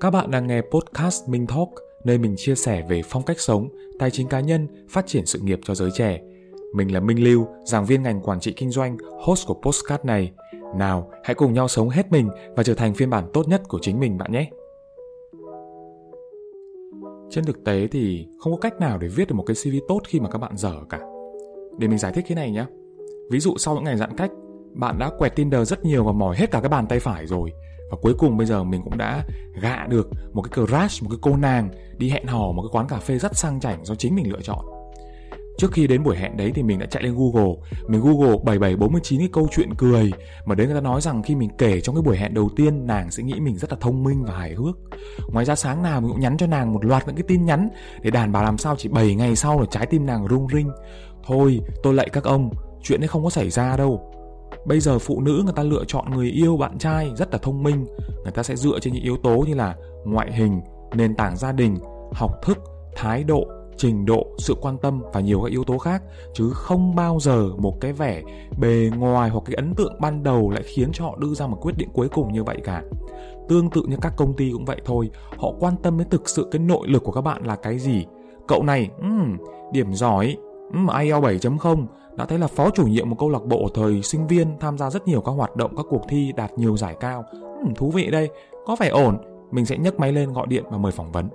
Các bạn đang nghe podcast Minh Talk, nơi mình chia sẻ về phong cách sống, tài chính cá nhân, phát triển sự nghiệp cho giới trẻ. Mình là Minh Lưu, giảng viên ngành quản trị kinh doanh, host của podcast này. Nào, hãy cùng nhau sống hết mình và trở thành phiên bản tốt nhất của chính mình bạn nhé. Trên thực tế thì không có cách nào để viết được một cái CV tốt khi mà các bạn dở cả. Để mình giải thích cái này nhé. Ví dụ sau những ngày giãn cách, bạn đã quẹt Tinder rất nhiều và mỏi hết cả cái bàn tay phải rồi. Và cuối cùng bây giờ mình cũng đã gạ được một cái crush, một cái cô nàng đi hẹn hò, một cái quán cà phê rất sang chảnh do chính mình lựa chọn. Trước khi đến buổi hẹn đấy thì mình đã chạy lên Google. Mình Google 7749 cái câu chuyện cười mà đấy người ta nói rằng khi mình kể trong cái buổi hẹn đầu tiên, nàng sẽ nghĩ mình rất là thông minh và hài hước. Ngoài ra sáng nào mình cũng nhắn cho nàng một loạt những cái tin nhắn để đàn bà làm sao chỉ 7 ngày sau là trái tim nàng rung rinh. Thôi, tôi lạy các ông, chuyện ấy không có xảy ra đâu bây giờ phụ nữ người ta lựa chọn người yêu bạn trai rất là thông minh. Người ta sẽ dựa trên những yếu tố như là ngoại hình nền tảng gia đình học thức thái độ trình độ sự quan tâm và nhiều các yếu tố khác. Chứ không bao giờ một cái vẻ bề ngoài hoặc cái ấn tượng ban đầu lại khiến cho họ đưa ra một quyết định cuối cùng như vậy cả. Tương tự như các công ty cũng vậy thôi họ quan tâm đến thực sự cái nội lực của các bạn là cái gì? Cậu này um, điểm giỏi. IELTS 7.0 đã thấy là phó chủ nhiệm một câu lạc bộ thời sinh viên tham gia rất nhiều các hoạt động các cuộc thi đạt nhiều giải cao. Ừ, thú vị đây. Có vẻ ổn. Mình sẽ nhấc máy lên gọi điện và mời phỏng vấn.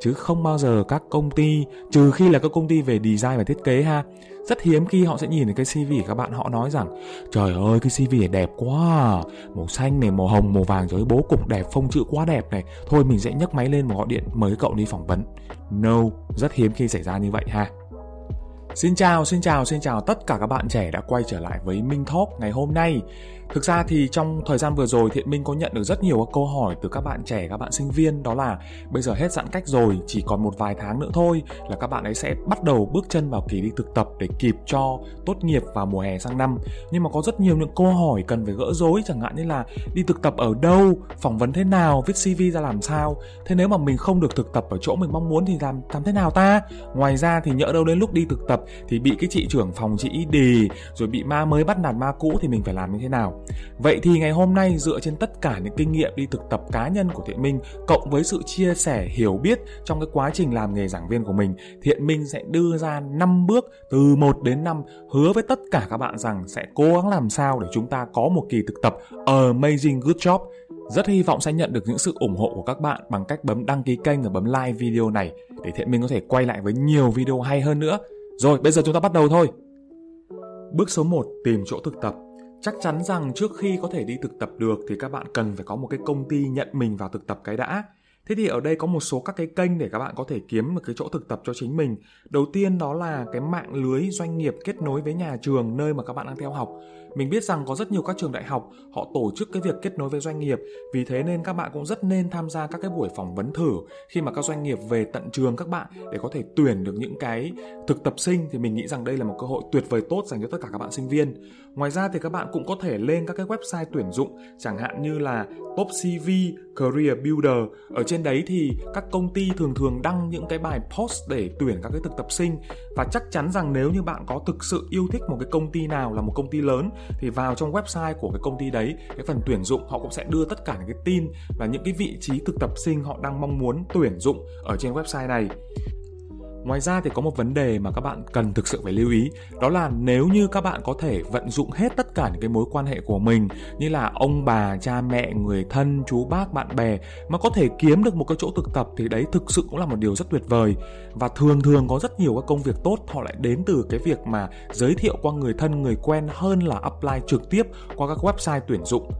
Chứ không bao giờ các công ty trừ khi là các công ty về design và thiết kế ha rất hiếm khi họ sẽ nhìn thấy cái CV của các bạn. Họ nói rằng trời ơi cái CV này đẹp quá. Màu xanh này màu hồng màu vàng trời bố cục đẹp phông chữ quá đẹp này. Thôi mình sẽ nhấc máy lên và gọi điện mời cậu đi phỏng vấn. No rất hiếm khi xảy ra như vậy ha. Xin chào, xin chào, xin chào tất cả các bạn trẻ đã quay trở lại với Minh Talk ngày hôm nay. Thực ra thì trong thời gian vừa rồi Thiện Minh có nhận được rất nhiều các câu hỏi từ các bạn trẻ, các bạn sinh viên đó là bây giờ hết giãn cách rồi, chỉ còn một vài tháng nữa thôi là các bạn ấy sẽ bắt đầu bước chân vào kỳ đi thực tập để kịp cho tốt nghiệp vào mùa hè sang năm. Nhưng mà có rất nhiều những câu hỏi cần phải gỡ rối chẳng hạn như là đi thực tập ở đâu, phỏng vấn thế nào, viết CV ra làm sao. Thế nếu mà mình không được thực tập ở chỗ mình mong muốn thì làm làm thế nào ta? Ngoài ra thì nhỡ đâu đến lúc đi thực tập thì bị cái chị trưởng phòng chị đì rồi bị ma mới bắt nạt ma cũ thì mình phải làm như thế nào? Vậy thì ngày hôm nay dựa trên tất cả những kinh nghiệm đi thực tập cá nhân của Thiện Minh cộng với sự chia sẻ hiểu biết trong cái quá trình làm nghề giảng viên của mình, Thiện Minh sẽ đưa ra 5 bước từ 1 đến 5 hứa với tất cả các bạn rằng sẽ cố gắng làm sao để chúng ta có một kỳ thực tập amazing good job. Rất hy vọng sẽ nhận được những sự ủng hộ của các bạn bằng cách bấm đăng ký kênh và bấm like video này để Thiện Minh có thể quay lại với nhiều video hay hơn nữa. Rồi, bây giờ chúng ta bắt đầu thôi. Bước số 1, tìm chỗ thực tập. Chắc chắn rằng trước khi có thể đi thực tập được thì các bạn cần phải có một cái công ty nhận mình vào thực tập cái đã. Thế thì ở đây có một số các cái kênh để các bạn có thể kiếm một cái chỗ thực tập cho chính mình. Đầu tiên đó là cái mạng lưới doanh nghiệp kết nối với nhà trường nơi mà các bạn đang theo học. Mình biết rằng có rất nhiều các trường đại học họ tổ chức cái việc kết nối với doanh nghiệp, vì thế nên các bạn cũng rất nên tham gia các cái buổi phỏng vấn thử khi mà các doanh nghiệp về tận trường các bạn để có thể tuyển được những cái thực tập sinh thì mình nghĩ rằng đây là một cơ hội tuyệt vời tốt dành cho tất cả các bạn sinh viên. Ngoài ra thì các bạn cũng có thể lên các cái website tuyển dụng chẳng hạn như là Top CV, Career Builder. Ở trên đấy thì các công ty thường thường đăng những cái bài post để tuyển các cái thực tập sinh và chắc chắn rằng nếu như bạn có thực sự yêu thích một cái công ty nào là một công ty lớn, thì vào trong website của cái công ty đấy, cái phần tuyển dụng, họ cũng sẽ đưa tất cả những cái tin và những cái vị trí thực tập sinh họ đang mong muốn tuyển dụng ở trên website này Ngoài ra thì có một vấn đề mà các bạn cần thực sự phải lưu ý Đó là nếu như các bạn có thể vận dụng hết tất cả những cái mối quan hệ của mình Như là ông bà, cha mẹ, người thân, chú bác, bạn bè Mà có thể kiếm được một cái chỗ thực tập thì đấy thực sự cũng là một điều rất tuyệt vời. Và thường thường có rất nhiều các công việc tốt họ lại đến từ cái việc mà giới thiệu qua người thân, người quen hơn là apply trực tiếp qua các website tuyển dụng.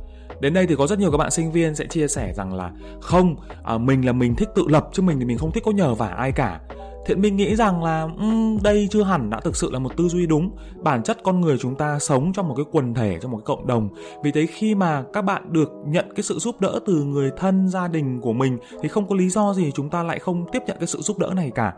Đến đây thì có rất nhiều các bạn sinh viên sẽ chia sẻ rằng là không à, mình là mình thích tự lập chứ mình thì mình không thích có nhờ vả ai cả thiện minh nghĩ rằng là um, đây chưa hẳn đã thực sự là một tư duy đúng. Bản chất con người chúng ta sống trong một cái quần thể trong một cái cộng đồng. Vì thế khi mà các bạn được nhận cái sự giúp đỡ từ người thân gia đình của mình thì không có lý do gì chúng ta lại không tiếp nhận cái sự giúp đỡ này cả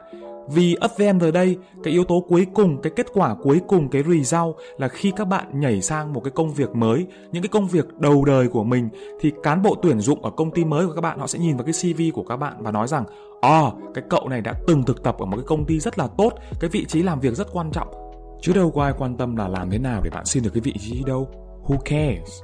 vì upvm ở đây, cái yếu tố cuối cùng, cái kết quả cuối cùng, cái result là khi các bạn nhảy sang một cái công việc mới, những cái công việc đầu đời của mình thì cán bộ tuyển dụng ở công ty mới của các bạn họ sẽ nhìn vào cái CV của các bạn và nói rằng oh cái cậu này đã từng thực tập ở một cái công ty rất là tốt, cái vị trí làm việc rất quan trọng. Chứ đâu có ai quan tâm là làm thế nào để bạn xin được cái vị trí đâu. Who cares?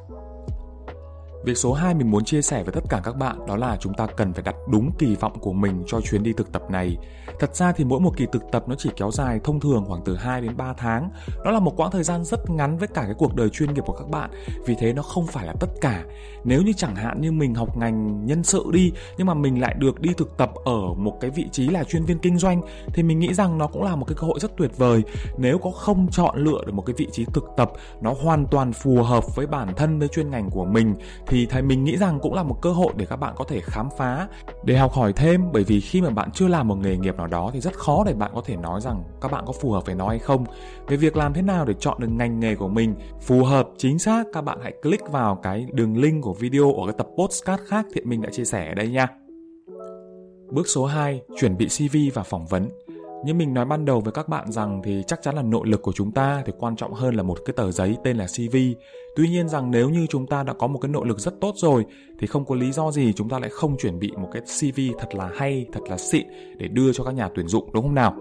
Việc số 2 mình muốn chia sẻ với tất cả các bạn đó là chúng ta cần phải đặt đúng kỳ vọng của mình cho chuyến đi thực tập này. Thật ra thì mỗi một kỳ thực tập nó chỉ kéo dài thông thường khoảng từ 2 đến 3 tháng. Đó là một quãng thời gian rất ngắn với cả cái cuộc đời chuyên nghiệp của các bạn. Vì thế nó không phải là tất cả. Nếu như chẳng hạn như mình học ngành nhân sự đi, nhưng mà mình lại được đi thực tập ở một cái vị trí là chuyên viên kinh doanh, thì mình nghĩ rằng nó cũng là một cái cơ hội rất tuyệt vời. Nếu có không chọn lựa được một cái vị trí thực tập, nó hoàn toàn phù hợp với bản thân với chuyên ngành của mình, thì thì thầy mình nghĩ rằng cũng là một cơ hội để các bạn có thể khám phá để học hỏi thêm. Bởi vì khi mà bạn chưa làm một nghề nghiệp nào đó thì rất khó để bạn có thể nói rằng các bạn có phù hợp với nó hay không. Về việc làm thế nào để chọn được ngành nghề của mình phù hợp chính xác các bạn hãy click vào cái đường link của video ở cái tập postcard khác thiện mình đã chia sẻ ở đây nha. Bước số 2, chuẩn bị CV và phỏng vấn. Như mình nói ban đầu với các bạn rằng thì chắc chắn là nội lực của chúng ta thì quan trọng hơn là một cái tờ giấy tên là CV. Tuy nhiên rằng nếu như chúng ta đã có một cái nội lực rất tốt rồi thì không có lý do gì chúng ta lại không chuẩn bị một cái CV thật là hay, thật là xịn để đưa cho các nhà tuyển dụng đúng không nào?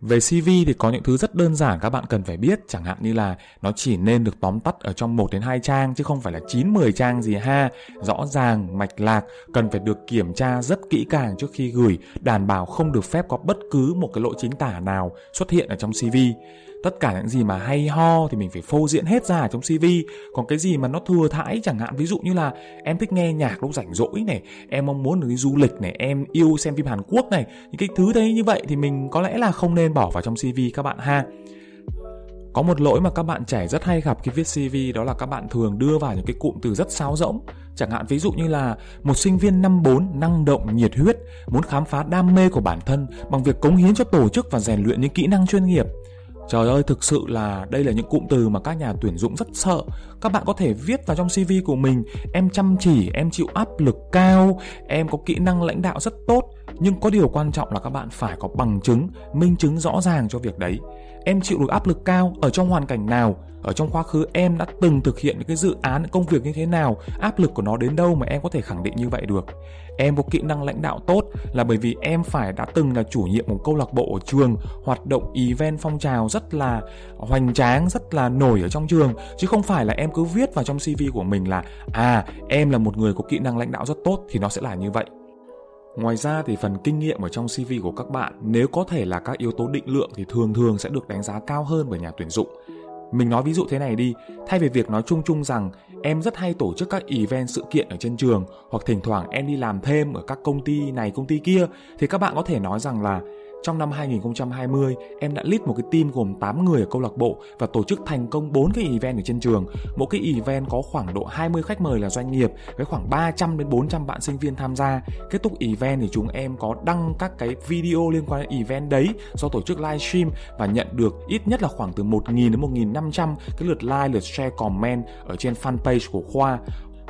Về CV thì có những thứ rất đơn giản các bạn cần phải biết, chẳng hạn như là nó chỉ nên được tóm tắt ở trong 1 đến 2 trang chứ không phải là 9 10 trang gì ha. Rõ ràng, mạch lạc, cần phải được kiểm tra rất kỹ càng trước khi gửi, đảm bảo không được phép có bất cứ một cái lỗi chính tả nào xuất hiện ở trong CV tất cả những gì mà hay ho thì mình phải phô diễn hết ra ở trong CV còn cái gì mà nó thừa thãi chẳng hạn ví dụ như là em thích nghe nhạc lúc rảnh rỗi này em mong muốn được đi du lịch này em yêu xem phim Hàn Quốc này những cái thứ đấy như vậy thì mình có lẽ là không nên bỏ vào trong CV các bạn ha. Có một lỗi mà các bạn trẻ rất hay gặp khi viết CV đó là các bạn thường đưa vào những cái cụm từ rất sáo rỗng. Chẳng hạn ví dụ như là một sinh viên năm 4 năng động, nhiệt huyết, muốn khám phá đam mê của bản thân bằng việc cống hiến cho tổ chức và rèn luyện những kỹ năng chuyên nghiệp. Trời ơi, thực sự là đây là những cụm từ mà các nhà tuyển dụng rất sợ. Các bạn có thể viết vào trong CV của mình, em chăm chỉ, em chịu áp lực cao, em có kỹ năng lãnh đạo rất tốt, nhưng có điều quan trọng là các bạn phải có bằng chứng, minh chứng rõ ràng cho việc đấy. Em chịu được áp lực cao ở trong hoàn cảnh nào? Ở trong quá khứ em đã từng thực hiện những cái dự án, công việc như thế nào? Áp lực của nó đến đâu mà em có thể khẳng định như vậy được? Em có kỹ năng lãnh đạo tốt là bởi vì em phải đã từng là chủ nhiệm một câu lạc bộ ở trường, hoạt động event phong trào rất là hoành tráng, rất là nổi ở trong trường, chứ không phải là em cứ viết vào trong CV của mình là à em là một người có kỹ năng lãnh đạo rất tốt thì nó sẽ là như vậy. Ngoài ra thì phần kinh nghiệm ở trong CV của các bạn nếu có thể là các yếu tố định lượng thì thường thường sẽ được đánh giá cao hơn bởi nhà tuyển dụng. Mình nói ví dụ thế này đi, thay vì việc nói chung chung rằng em rất hay tổ chức các event sự kiện ở trên trường hoặc thỉnh thoảng em đi làm thêm ở các công ty này công ty kia thì các bạn có thể nói rằng là trong năm 2020, em đã lead một cái team gồm 8 người ở câu lạc bộ và tổ chức thành công 4 cái event ở trên trường. Mỗi cái event có khoảng độ 20 khách mời là doanh nghiệp với khoảng 300 đến 400 bạn sinh viên tham gia. Kết thúc event thì chúng em có đăng các cái video liên quan đến event đấy do tổ chức livestream và nhận được ít nhất là khoảng từ 1.000 đến 1.500 cái lượt like, lượt share, comment ở trên fanpage của khoa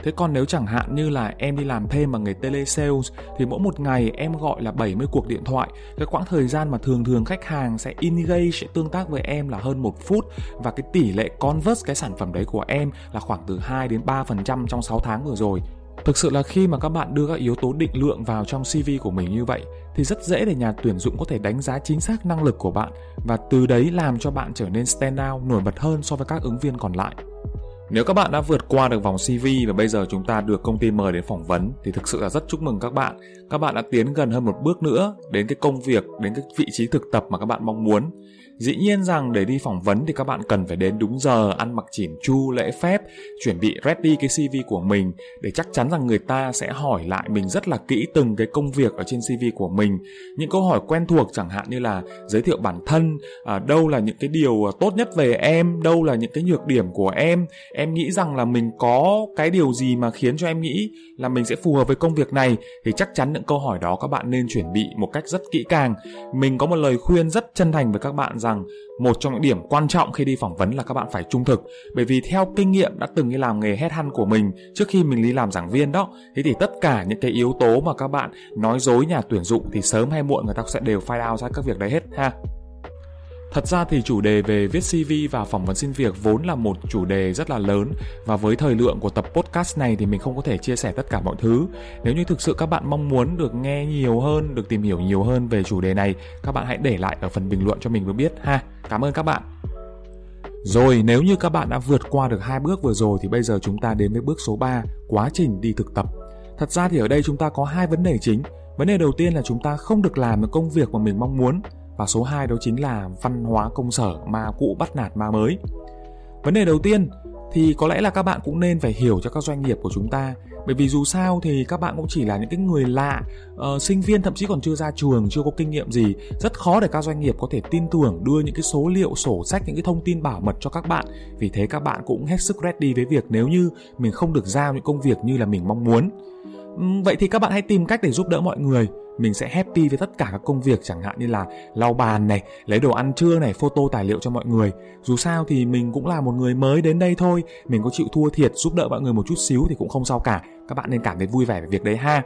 Thế còn nếu chẳng hạn như là em đi làm thêm bằng nghề telesales thì mỗi một ngày em gọi là 70 cuộc điện thoại. Cái quãng thời gian mà thường thường khách hàng sẽ engage, sẽ tương tác với em là hơn một phút và cái tỷ lệ convert cái sản phẩm đấy của em là khoảng từ 2 đến 3% trong 6 tháng vừa rồi. Thực sự là khi mà các bạn đưa các yếu tố định lượng vào trong CV của mình như vậy thì rất dễ để nhà tuyển dụng có thể đánh giá chính xác năng lực của bạn và từ đấy làm cho bạn trở nên stand out nổi bật hơn so với các ứng viên còn lại. Nếu các bạn đã vượt qua được vòng CV và bây giờ chúng ta được công ty mời đến phỏng vấn thì thực sự là rất chúc mừng các bạn. Các bạn đã tiến gần hơn một bước nữa đến cái công việc, đến cái vị trí thực tập mà các bạn mong muốn. Dĩ nhiên rằng để đi phỏng vấn thì các bạn cần phải đến đúng giờ, ăn mặc chỉn chu, lễ phép, chuẩn bị ready cái CV của mình để chắc chắn rằng người ta sẽ hỏi lại mình rất là kỹ từng cái công việc ở trên CV của mình. Những câu hỏi quen thuộc chẳng hạn như là giới thiệu bản thân, à, đâu là những cái điều tốt nhất về em, đâu là những cái nhược điểm của em, em nghĩ rằng là mình có cái điều gì mà khiến cho em nghĩ là mình sẽ phù hợp với công việc này thì chắc chắn những câu hỏi đó các bạn nên chuẩn bị một cách rất kỹ càng. Mình có một lời khuyên rất chân thành với các bạn rằng rằng một trong những điểm quan trọng khi đi phỏng vấn là các bạn phải trung thực. Bởi vì theo kinh nghiệm đã từng đi làm nghề hét hunt của mình trước khi mình đi làm giảng viên đó, thế thì tất cả những cái yếu tố mà các bạn nói dối nhà tuyển dụng thì sớm hay muộn người ta sẽ đều find out ra các việc đấy hết ha. Thật ra thì chủ đề về viết CV và phỏng vấn xin việc vốn là một chủ đề rất là lớn và với thời lượng của tập podcast này thì mình không có thể chia sẻ tất cả mọi thứ. Nếu như thực sự các bạn mong muốn được nghe nhiều hơn, được tìm hiểu nhiều hơn về chủ đề này, các bạn hãy để lại ở phần bình luận cho mình được biết ha. Cảm ơn các bạn. Rồi nếu như các bạn đã vượt qua được hai bước vừa rồi thì bây giờ chúng ta đến với bước số 3, quá trình đi thực tập. Thật ra thì ở đây chúng ta có hai vấn đề chính. Vấn đề đầu tiên là chúng ta không được làm được công việc mà mình mong muốn và số 2 đó chính là văn hóa công sở ma cũ bắt nạt ma mới. Vấn đề đầu tiên thì có lẽ là các bạn cũng nên phải hiểu cho các doanh nghiệp của chúng ta. Bởi vì dù sao thì các bạn cũng chỉ là những cái người lạ uh, sinh viên thậm chí còn chưa ra trường chưa có kinh nghiệm gì. Rất khó để các doanh nghiệp có thể tin tưởng đưa những cái số liệu sổ sách những cái thông tin bảo mật cho các bạn. Vì thế các bạn cũng hết sức ready với việc nếu như mình không được giao những công việc như là mình mong muốn vậy thì các bạn hãy tìm cách để giúp đỡ mọi người. Mình sẽ happy với tất cả các công việc, chẳng hạn như là lau bàn này, lấy đồ ăn trưa này, photo tài liệu cho mọi người. Dù sao thì mình cũng là một người mới đến đây thôi. Mình có chịu thua thiệt, giúp đỡ mọi người một chút xíu thì cũng không sao cả. Các bạn nên cảm thấy vui vẻ về việc đấy ha.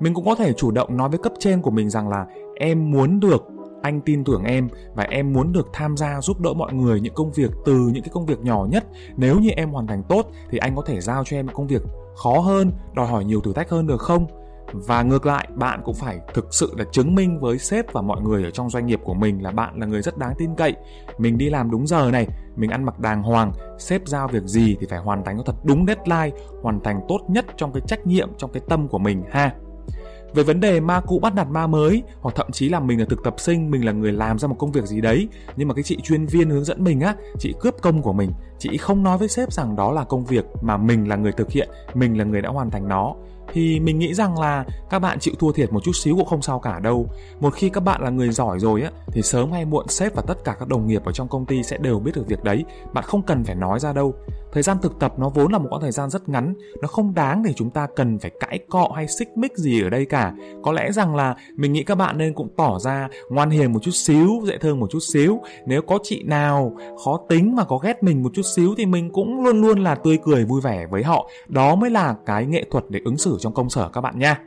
Mình cũng có thể chủ động nói với cấp trên của mình rằng là em muốn được, anh tin tưởng em và em muốn được tham gia giúp đỡ mọi người những công việc từ những cái công việc nhỏ nhất. Nếu như em hoàn thành tốt thì anh có thể giao cho em công việc khó hơn, đòi hỏi nhiều thử thách hơn được không? Và ngược lại, bạn cũng phải thực sự là chứng minh với sếp và mọi người ở trong doanh nghiệp của mình là bạn là người rất đáng tin cậy. Mình đi làm đúng giờ này, mình ăn mặc đàng hoàng, sếp giao việc gì thì phải hoàn thành nó thật đúng deadline, hoàn thành tốt nhất trong cái trách nhiệm, trong cái tâm của mình ha về vấn đề ma cũ bắt nạt ma mới, hoặc thậm chí là mình là thực tập sinh, mình là người làm ra một công việc gì đấy, nhưng mà cái chị chuyên viên hướng dẫn mình á, chị cướp công của mình, chị không nói với sếp rằng đó là công việc mà mình là người thực hiện, mình là người đã hoàn thành nó thì mình nghĩ rằng là các bạn chịu thua thiệt một chút xíu cũng không sao cả đâu. Một khi các bạn là người giỏi rồi á, thì sớm hay muộn sếp và tất cả các đồng nghiệp ở trong công ty sẽ đều biết được việc đấy. Bạn không cần phải nói ra đâu. Thời gian thực tập nó vốn là một quãng thời gian rất ngắn, nó không đáng để chúng ta cần phải cãi cọ hay xích mích gì ở đây cả. Có lẽ rằng là mình nghĩ các bạn nên cũng tỏ ra ngoan hiền một chút xíu, dễ thương một chút xíu. Nếu có chị nào khó tính mà có ghét mình một chút xíu thì mình cũng luôn luôn là tươi cười vui vẻ với họ. Đó mới là cái nghệ thuật để ứng xử trong công sở các bạn nha.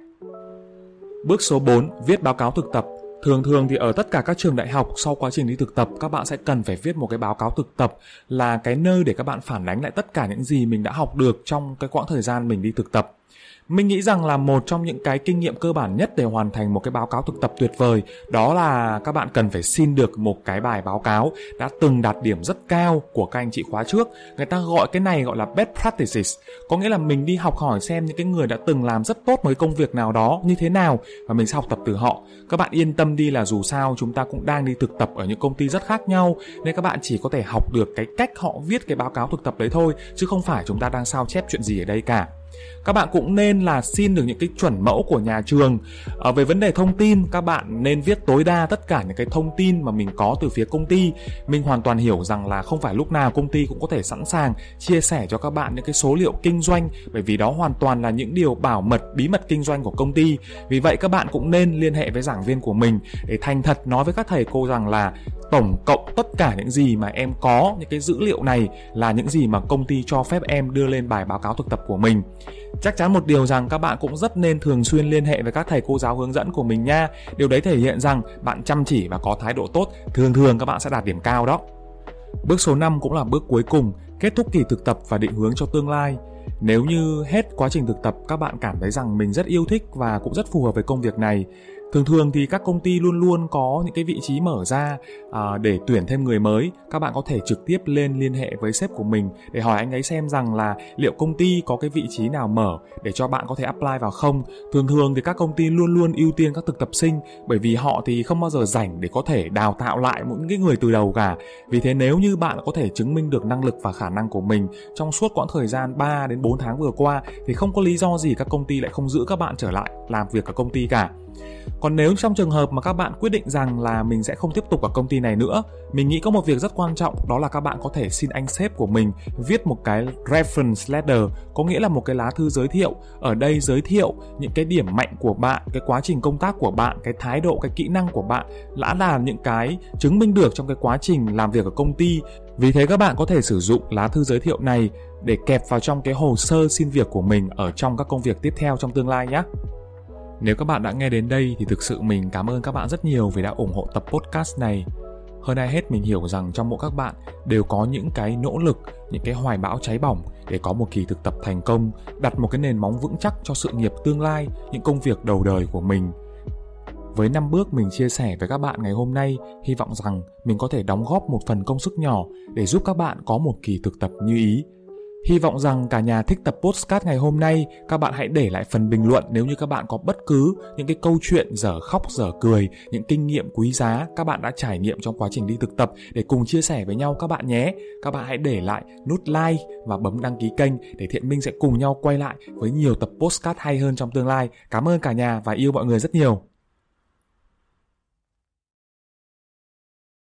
Bước số 4, viết báo cáo thực tập. Thường thường thì ở tất cả các trường đại học sau quá trình đi thực tập, các bạn sẽ cần phải viết một cái báo cáo thực tập là cái nơi để các bạn phản ánh lại tất cả những gì mình đã học được trong cái quãng thời gian mình đi thực tập. Mình nghĩ rằng là một trong những cái kinh nghiệm cơ bản nhất để hoàn thành một cái báo cáo thực tập tuyệt vời, đó là các bạn cần phải xin được một cái bài báo cáo đã từng đạt điểm rất cao của các anh chị khóa trước. Người ta gọi cái này gọi là best practices. Có nghĩa là mình đi học hỏi xem những cái người đã từng làm rất tốt một cái công việc nào đó như thế nào và mình sẽ học tập từ họ. Các bạn yên tâm đi là dù sao chúng ta cũng đang đi thực tập ở những công ty rất khác nhau, nên các bạn chỉ có thể học được cái cách họ viết cái báo cáo thực tập đấy thôi, chứ không phải chúng ta đang sao chép chuyện gì ở đây cả các bạn cũng nên là xin được những cái chuẩn mẫu của nhà trường. À, về vấn đề thông tin các bạn nên viết tối đa tất cả những cái thông tin mà mình có từ phía công ty. Mình hoàn toàn hiểu rằng là không phải lúc nào công ty cũng có thể sẵn sàng chia sẻ cho các bạn những cái số liệu kinh doanh bởi vì đó hoàn toàn là những điều bảo mật bí mật kinh doanh của công ty. Vì vậy các bạn cũng nên liên hệ với giảng viên của mình để thành thật nói với các thầy cô rằng là tổng cộng tất cả những gì mà em có những cái dữ liệu này là những gì mà công ty cho phép em đưa lên bài báo cáo thực tập của mình chắc chắn một điều rằng các bạn cũng rất nên thường xuyên liên hệ với các thầy cô giáo hướng dẫn của mình nha. Điều đấy thể hiện rằng bạn chăm chỉ và có thái độ tốt, thường thường các bạn sẽ đạt điểm cao đó. Bước số 5 cũng là bước cuối cùng, kết thúc kỳ thực tập và định hướng cho tương lai. Nếu như hết quá trình thực tập, các bạn cảm thấy rằng mình rất yêu thích và cũng rất phù hợp với công việc này thường thường thì các công ty luôn luôn có những cái vị trí mở ra à, để tuyển thêm người mới. Các bạn có thể trực tiếp lên liên hệ với sếp của mình để hỏi anh ấy xem rằng là liệu công ty có cái vị trí nào mở để cho bạn có thể apply vào không. Thường thường thì các công ty luôn luôn ưu tiên các thực tập sinh bởi vì họ thì không bao giờ rảnh để có thể đào tạo lại những cái người từ đầu cả. Vì thế nếu như bạn có thể chứng minh được năng lực và khả năng của mình trong suốt quãng thời gian 3 đến 4 tháng vừa qua thì không có lý do gì các công ty lại không giữ các bạn trở lại làm việc ở công ty cả còn nếu trong trường hợp mà các bạn quyết định rằng là mình sẽ không tiếp tục ở công ty này nữa, mình nghĩ có một việc rất quan trọng đó là các bạn có thể xin anh sếp của mình viết một cái reference letter, có nghĩa là một cái lá thư giới thiệu. Ở đây giới thiệu những cái điểm mạnh của bạn, cái quá trình công tác của bạn, cái thái độ, cái kỹ năng của bạn đã là những cái chứng minh được trong cái quá trình làm việc ở công ty. Vì thế các bạn có thể sử dụng lá thư giới thiệu này để kẹp vào trong cái hồ sơ xin việc của mình ở trong các công việc tiếp theo trong tương lai nhé. Nếu các bạn đã nghe đến đây thì thực sự mình cảm ơn các bạn rất nhiều vì đã ủng hộ tập podcast này. Hơn ai hết mình hiểu rằng trong mỗi các bạn đều có những cái nỗ lực, những cái hoài bão cháy bỏng để có một kỳ thực tập thành công, đặt một cái nền móng vững chắc cho sự nghiệp tương lai, những công việc đầu đời của mình. Với 5 bước mình chia sẻ với các bạn ngày hôm nay, hy vọng rằng mình có thể đóng góp một phần công sức nhỏ để giúp các bạn có một kỳ thực tập như ý. Hy vọng rằng cả nhà thích tập postcard ngày hôm nay, các bạn hãy để lại phần bình luận nếu như các bạn có bất cứ những cái câu chuyện dở khóc dở cười, những kinh nghiệm quý giá các bạn đã trải nghiệm trong quá trình đi thực tập để cùng chia sẻ với nhau các bạn nhé. Các bạn hãy để lại nút like và bấm đăng ký kênh để Thiện Minh sẽ cùng nhau quay lại với nhiều tập postcard hay hơn trong tương lai. Cảm ơn cả nhà và yêu mọi người rất nhiều.